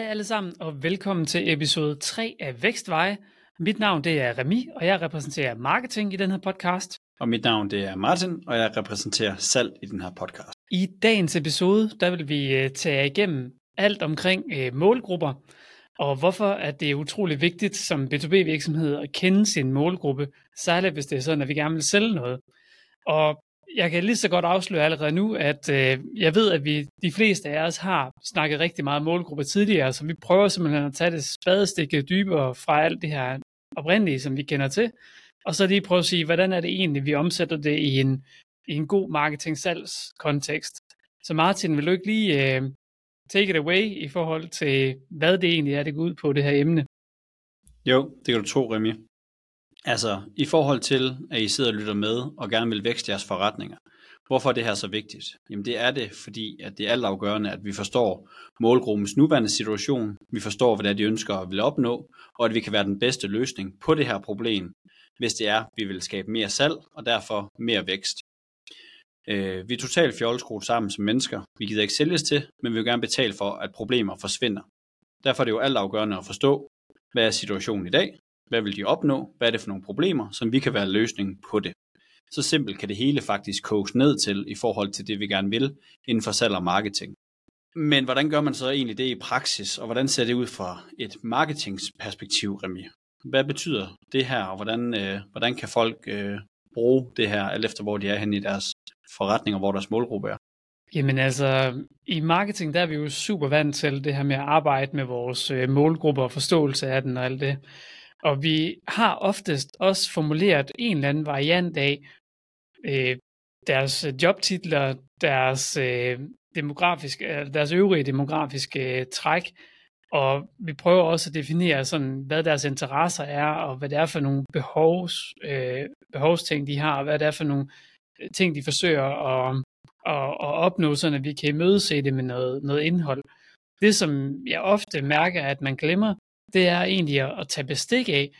Hej alle sammen, og velkommen til episode 3 af Vækstveje. Mit navn det er Remi, og jeg repræsenterer marketing i den her podcast. Og mit navn det er Martin, og jeg repræsenterer salg i den her podcast. I dagens episode, der vil vi øh, tage igennem alt omkring øh, målgrupper, og hvorfor at det er utrolig vigtigt som B2B-virksomhed at kende sin målgruppe, særligt hvis det er sådan, at vi gerne vil sælge noget. Og jeg kan lige så godt afsløre allerede nu, at øh, jeg ved, at vi de fleste af os har snakket rigtig meget målgrupper tidligere, så vi prøver simpelthen at tage det spadestikket dybere fra alt det her oprindelige, som vi kender til, og så lige prøve at sige, hvordan er det egentlig, vi omsætter det i en, i en god marketing-salgs-kontekst. Så Martin, vil du ikke lige øh, take it away i forhold til, hvad det egentlig er, det går ud på, det her emne? Jo, det kan du tro, Remi. Altså, i forhold til, at I sidder og lytter med og gerne vil vækste jeres forretninger, hvorfor er det her så vigtigt? Jamen det er det, fordi at det er altafgørende, at vi forstår målgruppens nuværende situation, vi forstår, hvad det er, de ønsker at vil opnå, og at vi kan være den bedste løsning på det her problem, hvis det er, at vi vil skabe mere salg og derfor mere vækst. Øh, vi er totalt fjolleskruet sammen som mennesker. Vi gider ikke sælges til, men vi vil gerne betale for, at problemer forsvinder. Derfor er det jo altafgørende at forstå, hvad er situationen i dag, hvad vil de opnå? Hvad er det for nogle problemer, som vi kan være løsningen på det? Så simpelt kan det hele faktisk koges ned til i forhold til det, vi gerne vil inden for salg og marketing. Men hvordan gør man så egentlig det i praksis, og hvordan ser det ud fra et marketingsperspektiv, Remi? Hvad betyder det her, og hvordan, øh, hvordan kan folk øh, bruge det her, alt efter hvor de er henne i deres forretning, og hvor deres målgruppe er? Jamen altså, i marketing, der er vi jo super vant til det her med at arbejde med vores øh, målgrupper og forståelse af den og alt det. Og vi har oftest også formuleret en eller anden variant af øh, deres øh, jobtitler, deres, øh, demografiske, øh, deres øvrige demografiske øh, træk, og vi prøver også at definere, sådan, hvad deres interesser er, og hvad det er for nogle behovs, øh, behovsting, de har, og hvad det er for nogle øh, ting, de forsøger at, at, at opnå, sådan at vi kan imødese det med noget, noget indhold. Det, som jeg ofte mærker, at man glemmer, det er egentlig at, at tage bestik af,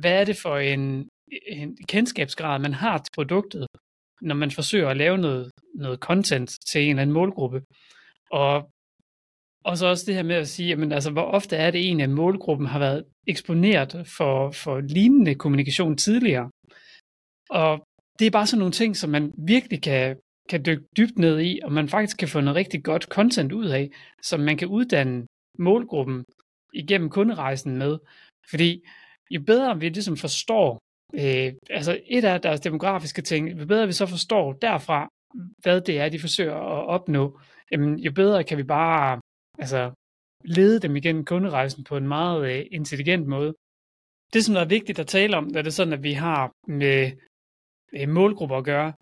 hvad er det for en, en kendskabsgrad, man har til produktet, når man forsøger at lave noget, noget content til en eller anden målgruppe. Og, og så også det her med at sige, jamen, altså, hvor ofte er det egentlig, at målgruppen har været eksponeret for, for lignende kommunikation tidligere. Og det er bare sådan nogle ting, som man virkelig kan, kan dykke dybt ned i, og man faktisk kan få noget rigtig godt content ud af, som man kan uddanne målgruppen igennem kunderejsen med. Fordi jo bedre vi ligesom forstår, øh, altså et af deres demografiske ting, jo bedre vi så forstår derfra, hvad det er, de forsøger at opnå, jamen, jo bedre kan vi bare altså, lede dem igennem kunderejsen på en meget øh, intelligent måde. Det, som er vigtigt at tale om, når det er sådan, at vi har med øh, målgrupper at gøre,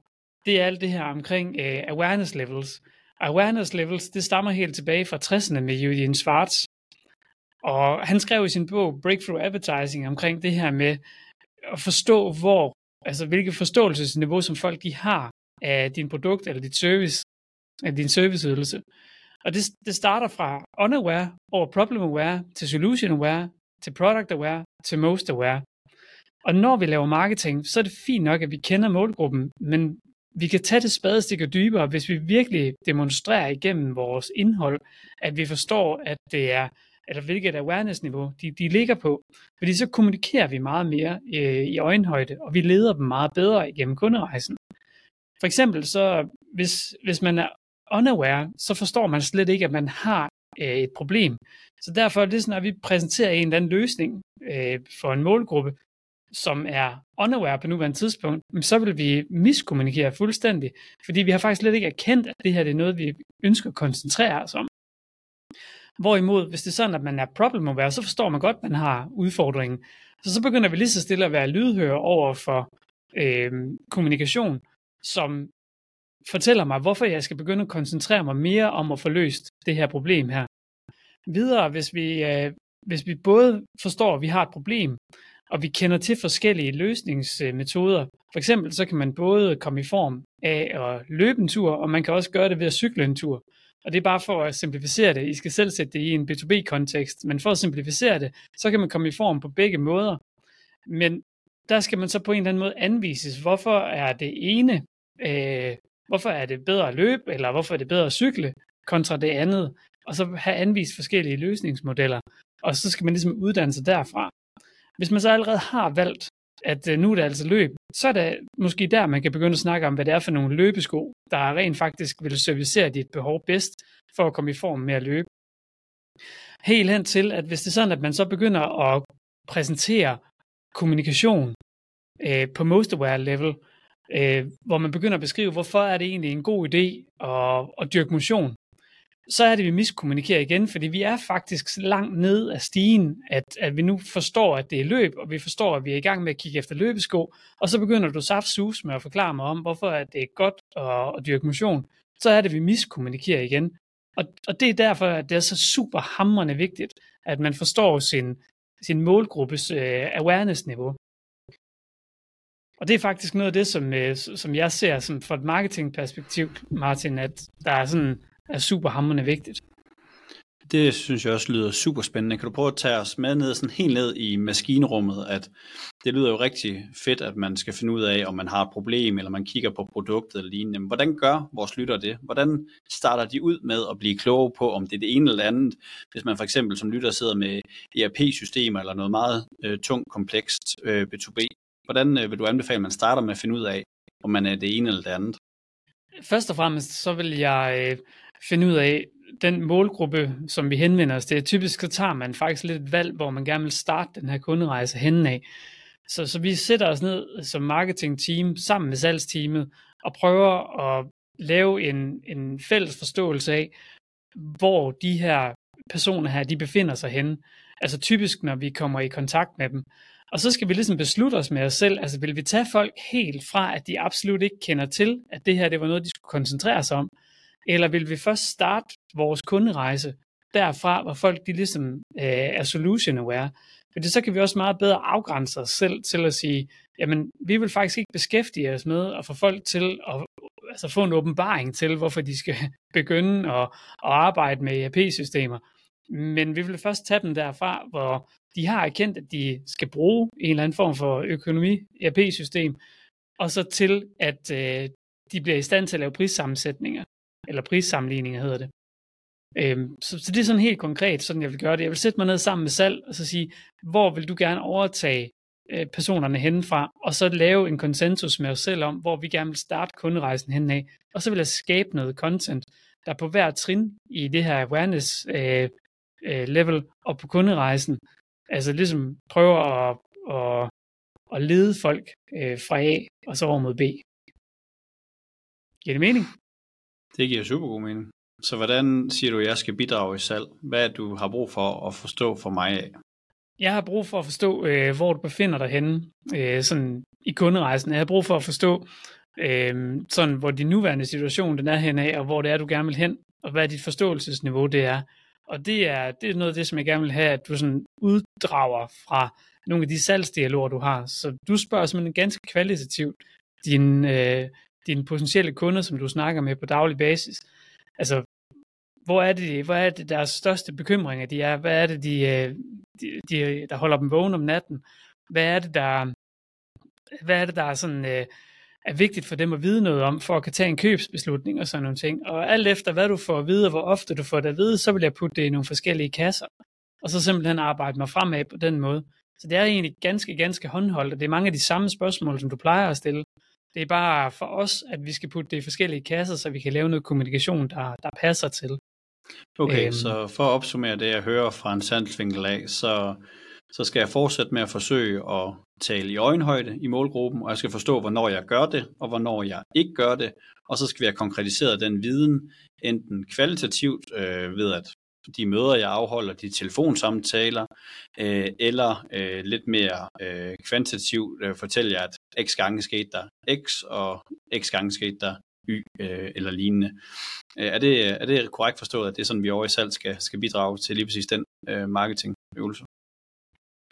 det er alt det her omkring øh, awareness levels. Awareness levels, det stammer helt tilbage fra 60'erne med Eugene Schwartz, og han skrev i sin bog Breakthrough Advertising omkring det her med at forstå, hvor, altså hvilket forståelsesniveau, som folk de har af din produkt eller dit service, af din serviceydelse. Og det, det starter fra unaware over problem aware til solution aware til product aware til most aware. Og når vi laver marketing, så er det fint nok, at vi kender målgruppen, men vi kan tage det spadestik dybere, hvis vi virkelig demonstrerer igennem vores indhold, at vi forstår, at det er eller hvilket awareness-niveau de, de ligger på. Fordi så kommunikerer vi meget mere øh, i øjenhøjde, og vi leder dem meget bedre igennem kunderejsen. For eksempel så, hvis, hvis man er unaware, så forstår man slet ikke, at man har øh, et problem. Så derfor lige det vi præsenterer en eller anden løsning øh, for en målgruppe, som er unaware på nuværende tidspunkt, så vil vi miskommunikere fuldstændig, fordi vi har faktisk slet ikke erkendt, at det her det er noget, vi ønsker at koncentrere os om. Hvorimod, hvis det er sådan, at man er problem aware, så forstår man godt, at man har udfordringen. Så så begynder vi lige så stille at være lydhøre over for øh, kommunikation, som fortæller mig, hvorfor jeg skal begynde at koncentrere mig mere om at få løst det her problem her. Videre, hvis vi, øh, hvis vi både forstår, at vi har et problem, og vi kender til forskellige løsningsmetoder. For eksempel så kan man både komme i form af at løbe en tur, og man kan også gøre det ved at cykle en tur. Og det er bare for at simplificere det. I skal selv sætte det i en B2B-kontekst, men for at simplificere det, så kan man komme i form på begge måder. Men der skal man så på en eller anden måde anvises, hvorfor er det ene, øh, hvorfor er det bedre at løbe, eller hvorfor er det bedre at cykle, kontra det andet. og så have anvist forskellige løsningsmodeller, og så skal man ligesom uddanne sig derfra. Hvis man så allerede har valgt, at øh, nu er det altså løb, så er det måske der, man kan begynde at snakke om, hvad det er for nogle løbesko, der rent faktisk vil servicere dit behov bedst, for at komme i form med at løbe. Helt hen til, at hvis det er sådan, at man så begynder at præsentere kommunikation øh, på most aware level, øh, hvor man begynder at beskrive, hvorfor er det egentlig en god idé at, at dyrke motion, så er det, vi miskommunikerer igen, fordi vi er faktisk langt ned af stigen, at, at vi nu forstår, at det er løb, og vi forstår, at vi er i gang med at kigge efter løbesko, og så begynder du saft sus med at forklare mig om, hvorfor at det er godt at, at dyrke motion. Så er det, vi miskommunikerer igen. Og, og det er derfor, at det er så super hammerne vigtigt, at man forstår sin, sin målgruppes øh, awareness-niveau. Og det er faktisk noget af det, som, øh, som jeg ser som fra et marketingperspektiv, Martin, at der er sådan er super hammerende vigtigt. Det synes jeg også lyder super spændende. Kan du prøve at tage os med ned, sådan helt ned i maskinrummet, at det lyder jo rigtig fedt, at man skal finde ud af, om man har et problem, eller man kigger på produktet eller lignende. Men hvordan gør vores lytter det? Hvordan starter de ud med at blive kloge på, om det er det ene eller andet? Hvis man for eksempel som lytter sidder med ERP-systemer eller noget meget øh, tungt, komplekst øh, B2B. Hvordan øh, vil du anbefale, at man starter med at finde ud af, om man er det ene eller det andet? Først og fremmest så vil jeg øh, finde ud af, den målgruppe, som vi henvender os til, typisk så tager man faktisk lidt et valg, hvor man gerne vil starte den her kunderejse henne af. Så, så vi sætter os ned som marketingteam sammen med salgsteamet og prøver at lave en, en fælles forståelse af, hvor de her personer her, de befinder sig henne. Altså typisk, når vi kommer i kontakt med dem. Og så skal vi ligesom beslutte os med os selv, altså vil vi tage folk helt fra, at de absolut ikke kender til, at det her det var noget, de skulle koncentrere sig om, eller vil vi først starte vores kunderejse derfra, hvor folk de ligesom øh, er solution aware? Fordi så kan vi også meget bedre afgrænse os selv til at sige, jamen vi vil faktisk ikke beskæftige os med at få folk til at altså, få en åbenbaring til, hvorfor de skal begynde at, at arbejde med ERP-systemer. Men vi vil først tage dem derfra, hvor de har erkendt, at de skal bruge en eller anden form for økonomi-ERP-system, og så til, at øh, de bliver i stand til at lave prissammensætninger eller prissammenligninger hedder det. Øhm, så, så det er sådan helt konkret, sådan jeg vil gøre det. Jeg vil sætte mig ned sammen med salg, og så sige, hvor vil du gerne overtage øh, personerne henfra, og så lave en konsensus med os selv om, hvor vi gerne vil starte kunderejsen henad. Og så vil jeg skabe noget content, der på hver trin i det her awareness øh, øh, level og på kunderejsen, altså ligesom prøver at, at, at lede folk øh, fra A og så over mod B. Giver det mening? Det giver super god mening. Så hvordan siger du, at jeg skal bidrage i salg? Hvad er det, du har brug for at forstå for mig af? Jeg har brug for at forstå, øh, hvor du befinder dig henne øh, sådan i kunderejsen. Jeg har brug for at forstå, øh, sådan, hvor din nuværende situation den er henad, og hvor det er, du gerne vil hen, og hvad dit forståelsesniveau det er. Og det er, det er noget af det, som jeg gerne vil have, at du sådan uddrager fra nogle af de salgsdialoger, du har. Så du spørger simpelthen ganske kvalitativt din, øh, dine potentielle kunder, som du snakker med på daglig basis. Altså, hvor er det, hvor er det deres største bekymringer, de er? Hvad er det, de, øh, de, de, der holder dem vågen om natten? Hvad er det, der, hvad er, det, der er, sådan, øh, er vigtigt for dem at vide noget om, for at kan tage en købsbeslutning og sådan nogle ting? Og alt efter, hvad du får at vide, og hvor ofte du får det at vide, så vil jeg putte det i nogle forskellige kasser. Og så simpelthen arbejde mig fremad på den måde. Så det er egentlig ganske, ganske håndholdt, og det er mange af de samme spørgsmål, som du plejer at stille. Det er bare for os, at vi skal putte det i forskellige kasser, så vi kan lave noget kommunikation, der, der passer til. Okay, øhm, så for at opsummere det, jeg hører fra en salgsvinkel af, så, så skal jeg fortsætte med at forsøge at tale i øjenhøjde i målgruppen, og jeg skal forstå, hvornår jeg gør det, og hvornår jeg ikke gør det, og så skal vi have konkretiseret den viden, enten kvalitativt øh, ved at de møder, jeg afholder, de telefonsamtaler, øh, eller øh, lidt mere øh, kvantitativt øh, fortæller jeg, at x gange skete der x, og x gange skete der y, øh, eller lignende. Øh, er, det, er det korrekt forstået, at det er sådan, vi over i salg skal, skal bidrage til lige præcis den øh, marketingøvelse?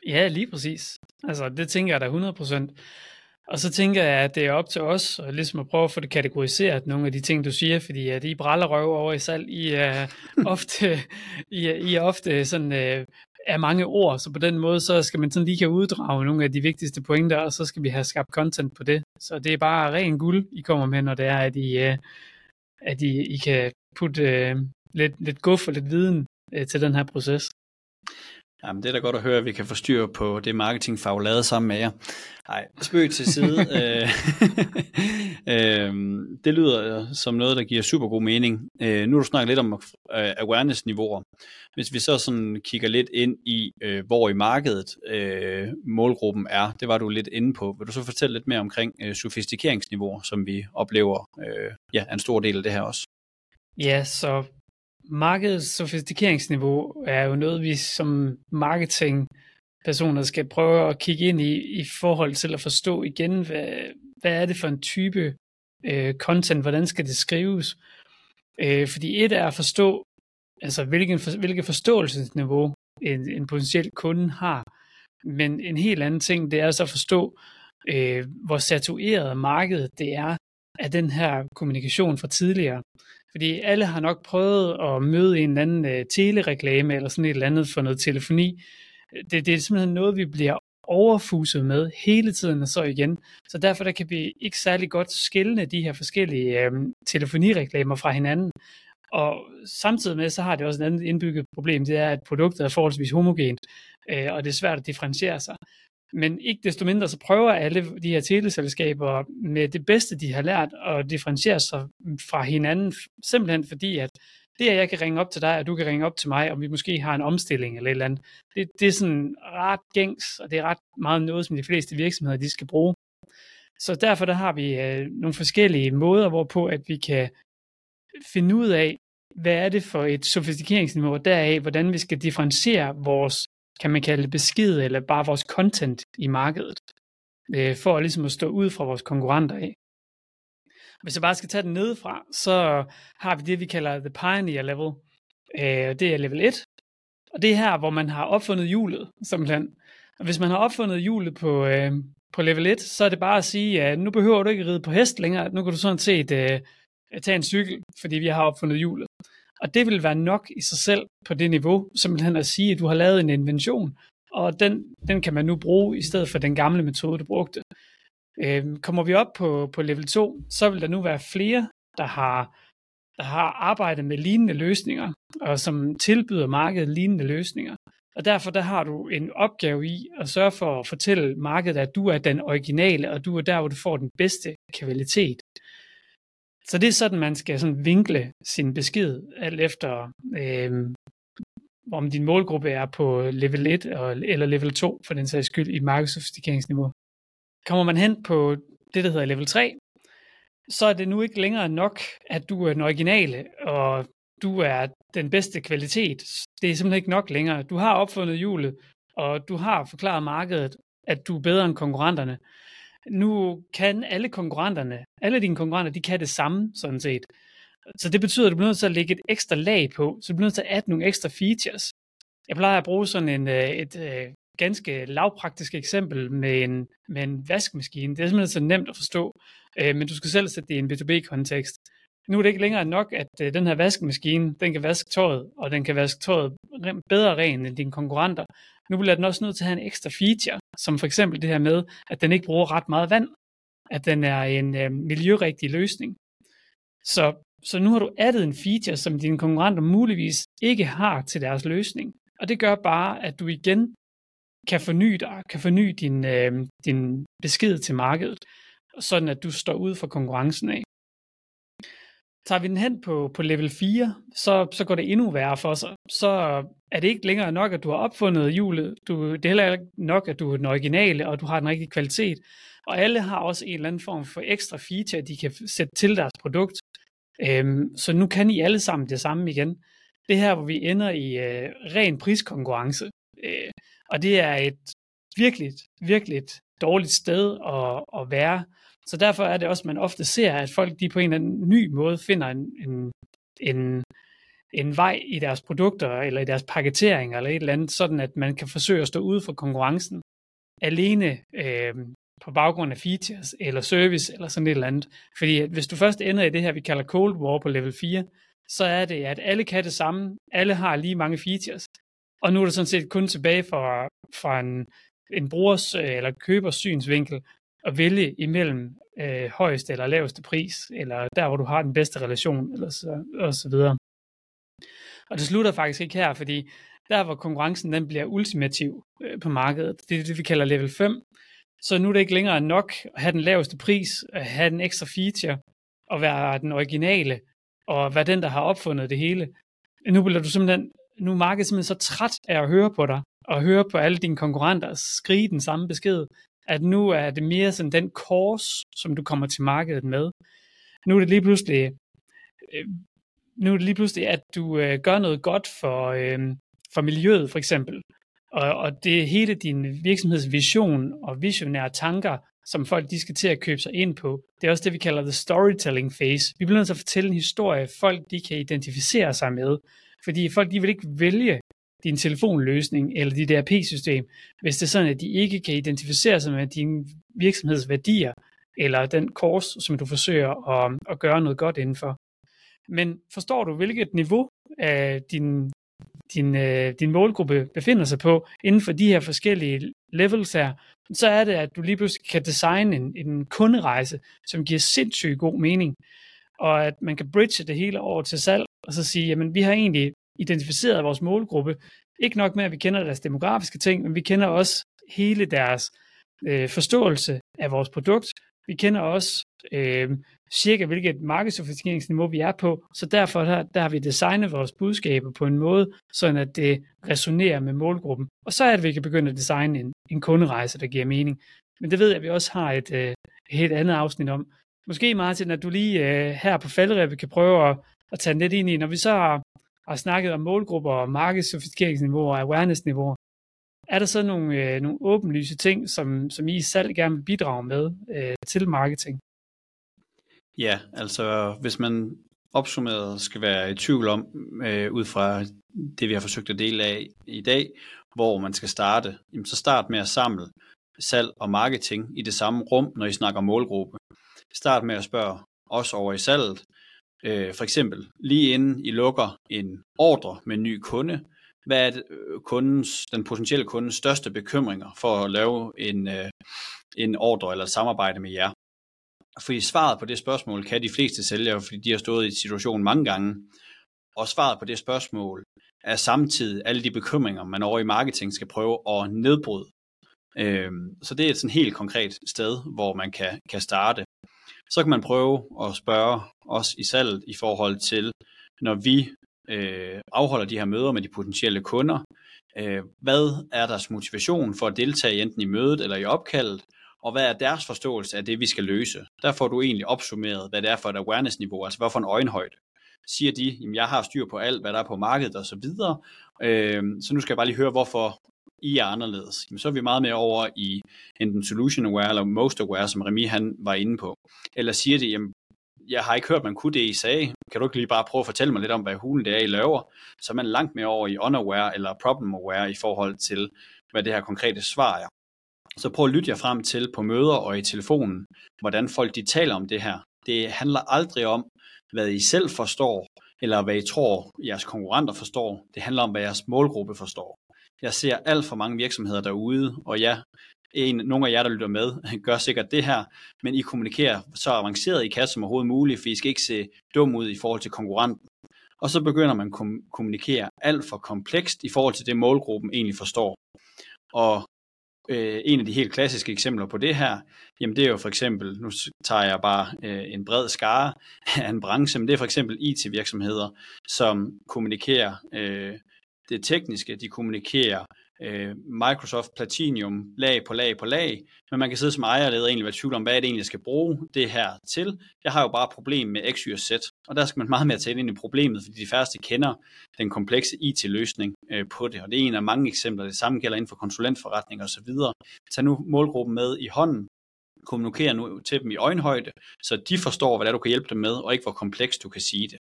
Ja, lige præcis. Altså, det tænker jeg da 100%. Og så tænker jeg, at det er op til os at, ligesom at prøve at få det kategoriseret, nogle af de ting, du siger, fordi at I brallerøv over i salg, I er ofte, I er, I er ofte sådan, øh, er mange ord, så på den måde, så skal man sådan lige kan uddrage nogle af de vigtigste pointer, og så skal vi have skabt content på det. Så det er bare ren guld, I kommer med, når det er, at I, øh, at I, I kan putte, øh, lidt, lidt guf og lidt viden øh, til den her proces. Jamen, det er da godt at høre, at vi kan få styr på det marketingfag lavet sammen med jer. Nej, spøg til side. Øh, øh, det lyder som noget, der giver super god mening. Øh, nu har du snakket lidt om øh, awareness-niveauer. Hvis vi så sådan kigger lidt ind i, øh, hvor i markedet øh, målgruppen er, det var du lidt inde på. Vil du så fortælle lidt mere omkring øh, sofistikeringsniveauer, som vi oplever øh, ja, en stor del af det her også? Ja, så markedets sofistikeringsniveau er jo noget, vi som marketingpersoner skal prøve at kigge ind i, i forhold til at forstå igen, hvad, hvad er det for en type øh, content, hvordan skal det skrives? Øh, fordi et er at forstå, altså hvilken, for, hvilket forståelsesniveau en, en potentiel kunde har, men en helt anden ting, det er så at forstå, øh, hvor satureret markedet det er af den her kommunikation fra tidligere. Fordi alle har nok prøvet at møde en eller anden øh, telereklame eller sådan et eller andet for noget telefoni. Det, det er simpelthen noget, vi bliver overfuset med hele tiden og så igen. Så derfor der kan vi ikke særlig godt skille de her forskellige øh, telefonireklamer fra hinanden. Og samtidig med, så har det også et andet indbygget problem, det er, at produktet er forholdsvis homogent, øh, og det er svært at differentiere sig. Men ikke desto mindre, så prøver alle de her teleselskaber med det bedste, de har lært, at differentiere sig fra hinanden, simpelthen fordi, at det, at jeg kan ringe op til dig, og du kan ringe op til mig, og vi måske har en omstilling eller et eller andet, det, det er sådan ret gængs, og det er ret meget noget, som de fleste virksomheder, de skal bruge. Så derfor der har vi øh, nogle forskellige måder, hvorpå at vi kan finde ud af, hvad er det for et sofistikeringsniveau deraf, hvordan vi skal differentiere vores kan man kalde det besked, eller bare vores content i markedet, øh, for ligesom at stå ud fra vores konkurrenter af. Hvis jeg bare skal tage den nedefra, så har vi det, vi kalder the pioneer level. Øh, det er level 1. Og det er her, hvor man har opfundet hjulet, simpelthen. Og hvis man har opfundet hjulet på, øh, på level 1, så er det bare at sige, at nu behøver du ikke ride på hest længere. Nu kan du sådan set øh, tage en cykel, fordi vi har opfundet hjulet. Og det vil være nok i sig selv på det niveau, simpelthen at sige, at du har lavet en invention, og den, den kan man nu bruge i stedet for den gamle metode, du brugte. Øh, kommer vi op på, på level 2, så vil der nu være flere, der har, der har arbejdet med lignende løsninger, og som tilbyder markedet lignende løsninger. Og derfor der har du en opgave i at sørge for at fortælle markedet, at du er den originale, og du er der, hvor du får den bedste kvalitet. Så det er sådan, man skal sådan vinkle sin besked, alt efter øh, om din målgruppe er på level 1 eller level 2, for den sags skyld, i markedssofistikeringsniveau. Kommer man hen på det, der hedder level 3, så er det nu ikke længere nok, at du er den originale, og du er den bedste kvalitet. Det er simpelthen ikke nok længere. Du har opfundet hjulet, og du har forklaret markedet, at du er bedre end konkurrenterne nu kan alle konkurrenterne, alle dine konkurrenter, de kan det samme, sådan set. Så det betyder, at du bliver nødt til at lægge et ekstra lag på, så du bliver nødt til at adde nogle ekstra features. Jeg plejer at bruge sådan en, øh, et, et ganske lavpraktisk eksempel med en, med en vaskemaskine. Det er simpelthen så nemt at forstå, øh, men du skal selv sætte det i en B2B-kontekst. Nu er det ikke længere nok, at øh, den her vaskemaskine, den kan vaske tøjet, og den kan vaske tøjet bedre ren end dine konkurrenter. Nu bliver den også nødt til at have en ekstra feature, som for eksempel det her med, at den ikke bruger ret meget vand, at den er en øh, miljørigtig løsning. Så, så nu har du addet en feature, som dine konkurrenter muligvis ikke har til deres løsning. Og det gør bare, at du igen kan forny dig, kan forny din, øh, din besked til markedet, sådan at du står ud for konkurrencen af. Tager vi den hen på, på level 4, så, så går det endnu værre for sig. Så er det ikke længere nok, at du har opfundet hjulet. Du, det er heller ikke nok, at du er den originale, og du har den rigtige kvalitet. Og alle har også en eller anden form for ekstra feature, de kan sætte til deres produkt. Øhm, så nu kan I alle sammen det samme igen. Det her, hvor vi ender i øh, ren priskonkurrence. Øh, og det er et virkelig, virkelig dårligt sted at, at være. Så derfor er det også, man ofte ser, at folk de på en eller anden ny måde finder en, en, en, en vej i deres produkter, eller i deres paketering, eller et eller andet, sådan at man kan forsøge at stå ude for konkurrencen alene øh, på baggrund af features, eller service, eller sådan et eller andet. Fordi hvis du først ender i det her, vi kalder Cold War på level 4, så er det, at alle kan det samme, alle har lige mange features, og nu er det sådan set kun tilbage fra, fra en, en brugers øh, eller købers synsvinkel, at vælge imellem øh, højeste eller laveste pris, eller der, hvor du har den bedste relation, eller så, og så videre. Og det slutter faktisk ikke her, fordi der hvor konkurrencen den bliver ultimativ øh, på markedet, det er det, vi kalder level 5, så nu er det ikke længere nok at have den laveste pris, at have den ekstra feature, og være den originale, og være den, der har opfundet det hele. Nu bliver du simpelthen, nu er markedet simpelthen så træt af at høre på dig, og høre på alle dine konkurrenter skrige den samme besked, at nu er det mere sådan den course, som du kommer til markedet med. Nu er det lige pludselig, øh, nu er det lige pludselig, at du øh, gør noget godt for, øh, for miljøet for eksempel. Og, og det er hele din virksomhedsvision og visionære tanker, som folk de skal til at købe sig ind på. Det er også det, vi kalder the storytelling phase. Vi bliver nødt til at fortælle en historie, folk de kan identificere sig med. Fordi folk de vil ikke vælge din telefonløsning eller dit ERP-system, hvis det er sådan, at de ikke kan identificere sig med dine virksomhedsværdier eller den kurs, som du forsøger at, at gøre noget godt indenfor. Men forstår du, hvilket niveau af din, din, øh, din målgruppe befinder sig på inden for de her forskellige levels her, så er det, at du lige pludselig kan designe en, en kunderejse, som giver sindssygt god mening, og at man kan bridge det hele over til salg, og så sige, jamen vi har egentlig identificeret vores målgruppe. Ikke nok med, at vi kender deres demografiske ting, men vi kender også hele deres øh, forståelse af vores produkt. Vi kender også øh, cirka, hvilket markedssofistikeringsniveau vi er på, så derfor der, der har vi designet vores budskaber på en måde, sådan at det resonerer med målgruppen. Og så er det, at vi kan begynde at designe en, en kunderejse, der giver mening. Men det ved jeg, at vi også har et, øh, et helt andet afsnit om. Måske Martin, at du lige øh, her på falderæbet kan prøve at, at tage lidt ind i, når vi så har, og snakket om målgrupper og markedssofistikeringsniveauer og awareness-niveauer, er der så nogle, øh, nogle åbenlyse ting, som, som I selv gerne vil bidrage med øh, til marketing? Ja, altså hvis man opsummeret skal være i tvivl om, øh, ud fra det vi har forsøgt at dele af i dag, hvor man skal starte, jamen så start med at samle salg og marketing i det samme rum, når I snakker målgruppe. Start med at spørge os over i salget, øh, for eksempel lige inden I lukker en ordre med en ny kunde, hvad er det, øh, kundens, den potentielle kundes største bekymringer for at lave en, øh, en ordre eller et samarbejde med jer? Fordi svaret på det spørgsmål kan de fleste sælgere, fordi de har stået i situationen mange gange. Og svaret på det spørgsmål er samtidig alle de bekymringer, man over i marketing skal prøve at nedbryde. Øh, så det er et sådan helt konkret sted, hvor man kan, kan starte. Så kan man prøve at spørge os i salget i forhold til, når vi øh, afholder de her møder med de potentielle kunder, øh, hvad er deres motivation for at deltage enten i mødet eller i opkaldet, og hvad er deres forståelse af det, vi skal løse. Der får du egentlig opsummeret, hvad det er for et awareness-niveau, altså hvad for en øjenhøjde. Siger de, jamen jeg har styr på alt, hvad der er på markedet og så videre, øh, så nu skal jeg bare lige høre, hvorfor i er anderledes. Jamen, så er vi meget mere over i enten solution aware eller most aware, som Remi han var inde på. Eller siger det, jamen jeg har ikke hørt, man kunne det, I sagde. Kan du ikke lige bare prøve at fortælle mig lidt om, hvad hulen det er, I laver? Så er man langt mere over i unaware eller problem aware i forhold til, hvad det her konkrete svar er. Så prøv at lytte jer frem til på møder og i telefonen, hvordan folk de taler om det her. Det handler aldrig om, hvad I selv forstår, eller hvad I tror, jeres konkurrenter forstår. Det handler om, hvad jeres målgruppe forstår. Jeg ser alt for mange virksomheder derude, og ja, en, nogle af jer, der lytter med, gør sikkert det her, men I kommunikerer så avanceret i kasse som overhovedet muligt, for I skal ikke se dum ud i forhold til konkurrenten. Og så begynder man at kommunikere alt for komplekst i forhold til det, målgruppen egentlig forstår. Og øh, en af de helt klassiske eksempler på det her, jamen det er jo for eksempel, nu tager jeg bare øh, en bred skare af en branche, men det er for eksempel IT-virksomheder, som kommunikerer øh, det tekniske, de kommunikerer øh, Microsoft Platinum lag på lag på lag, men man kan sidde som ejerleder og egentlig være tvivl om, hvad er det egentlig, jeg skal bruge det her til. Jeg har jo bare et problem med X, Y og Z, og der skal man meget mere tage ind i problemet, fordi de færreste kender den komplekse IT-løsning øh, på det, og det er en af mange eksempler. Det samme gælder inden for konsulentforretning og så videre. Tag nu målgruppen med i hånden, kommunikere nu til dem i øjenhøjde, så de forstår, hvad det er, du kan hjælpe dem med, og ikke hvor komplekst du kan sige det.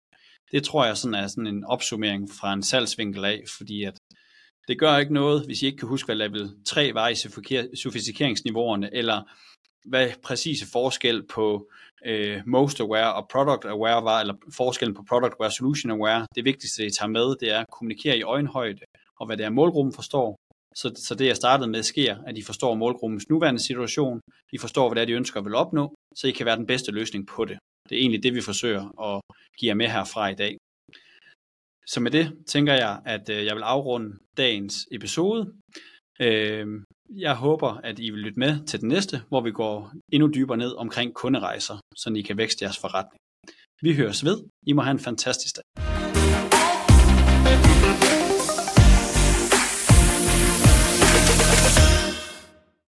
Det tror jeg sådan er sådan en opsummering fra en salgsvinkel af, fordi at det gør ikke noget, hvis I ikke kan huske, hvad level 3 var i sofistikeringsniveauerne, eller hvad præcise forskel på øh, most aware og product aware var, eller forskellen på product aware og solution aware. Det vigtigste, I tager med, det er at kommunikere i øjenhøjde, og hvad det er, målgruppen forstår. Så, så det, jeg startede med, sker, at I forstår målgruppens nuværende situation, I forstår, hvad det er, de ønsker at vil opnå, så I kan være den bedste løsning på det. Det er egentlig det, vi forsøger at give jer med herfra i dag. Så med det tænker jeg, at øh, jeg vil afrunde dagens episode. Øh, jeg håber, at I vil lytte med til den næste, hvor vi går endnu dybere ned omkring kunderejser, så I kan vækste jeres forretning. Vi høres ved. I må have en fantastisk dag.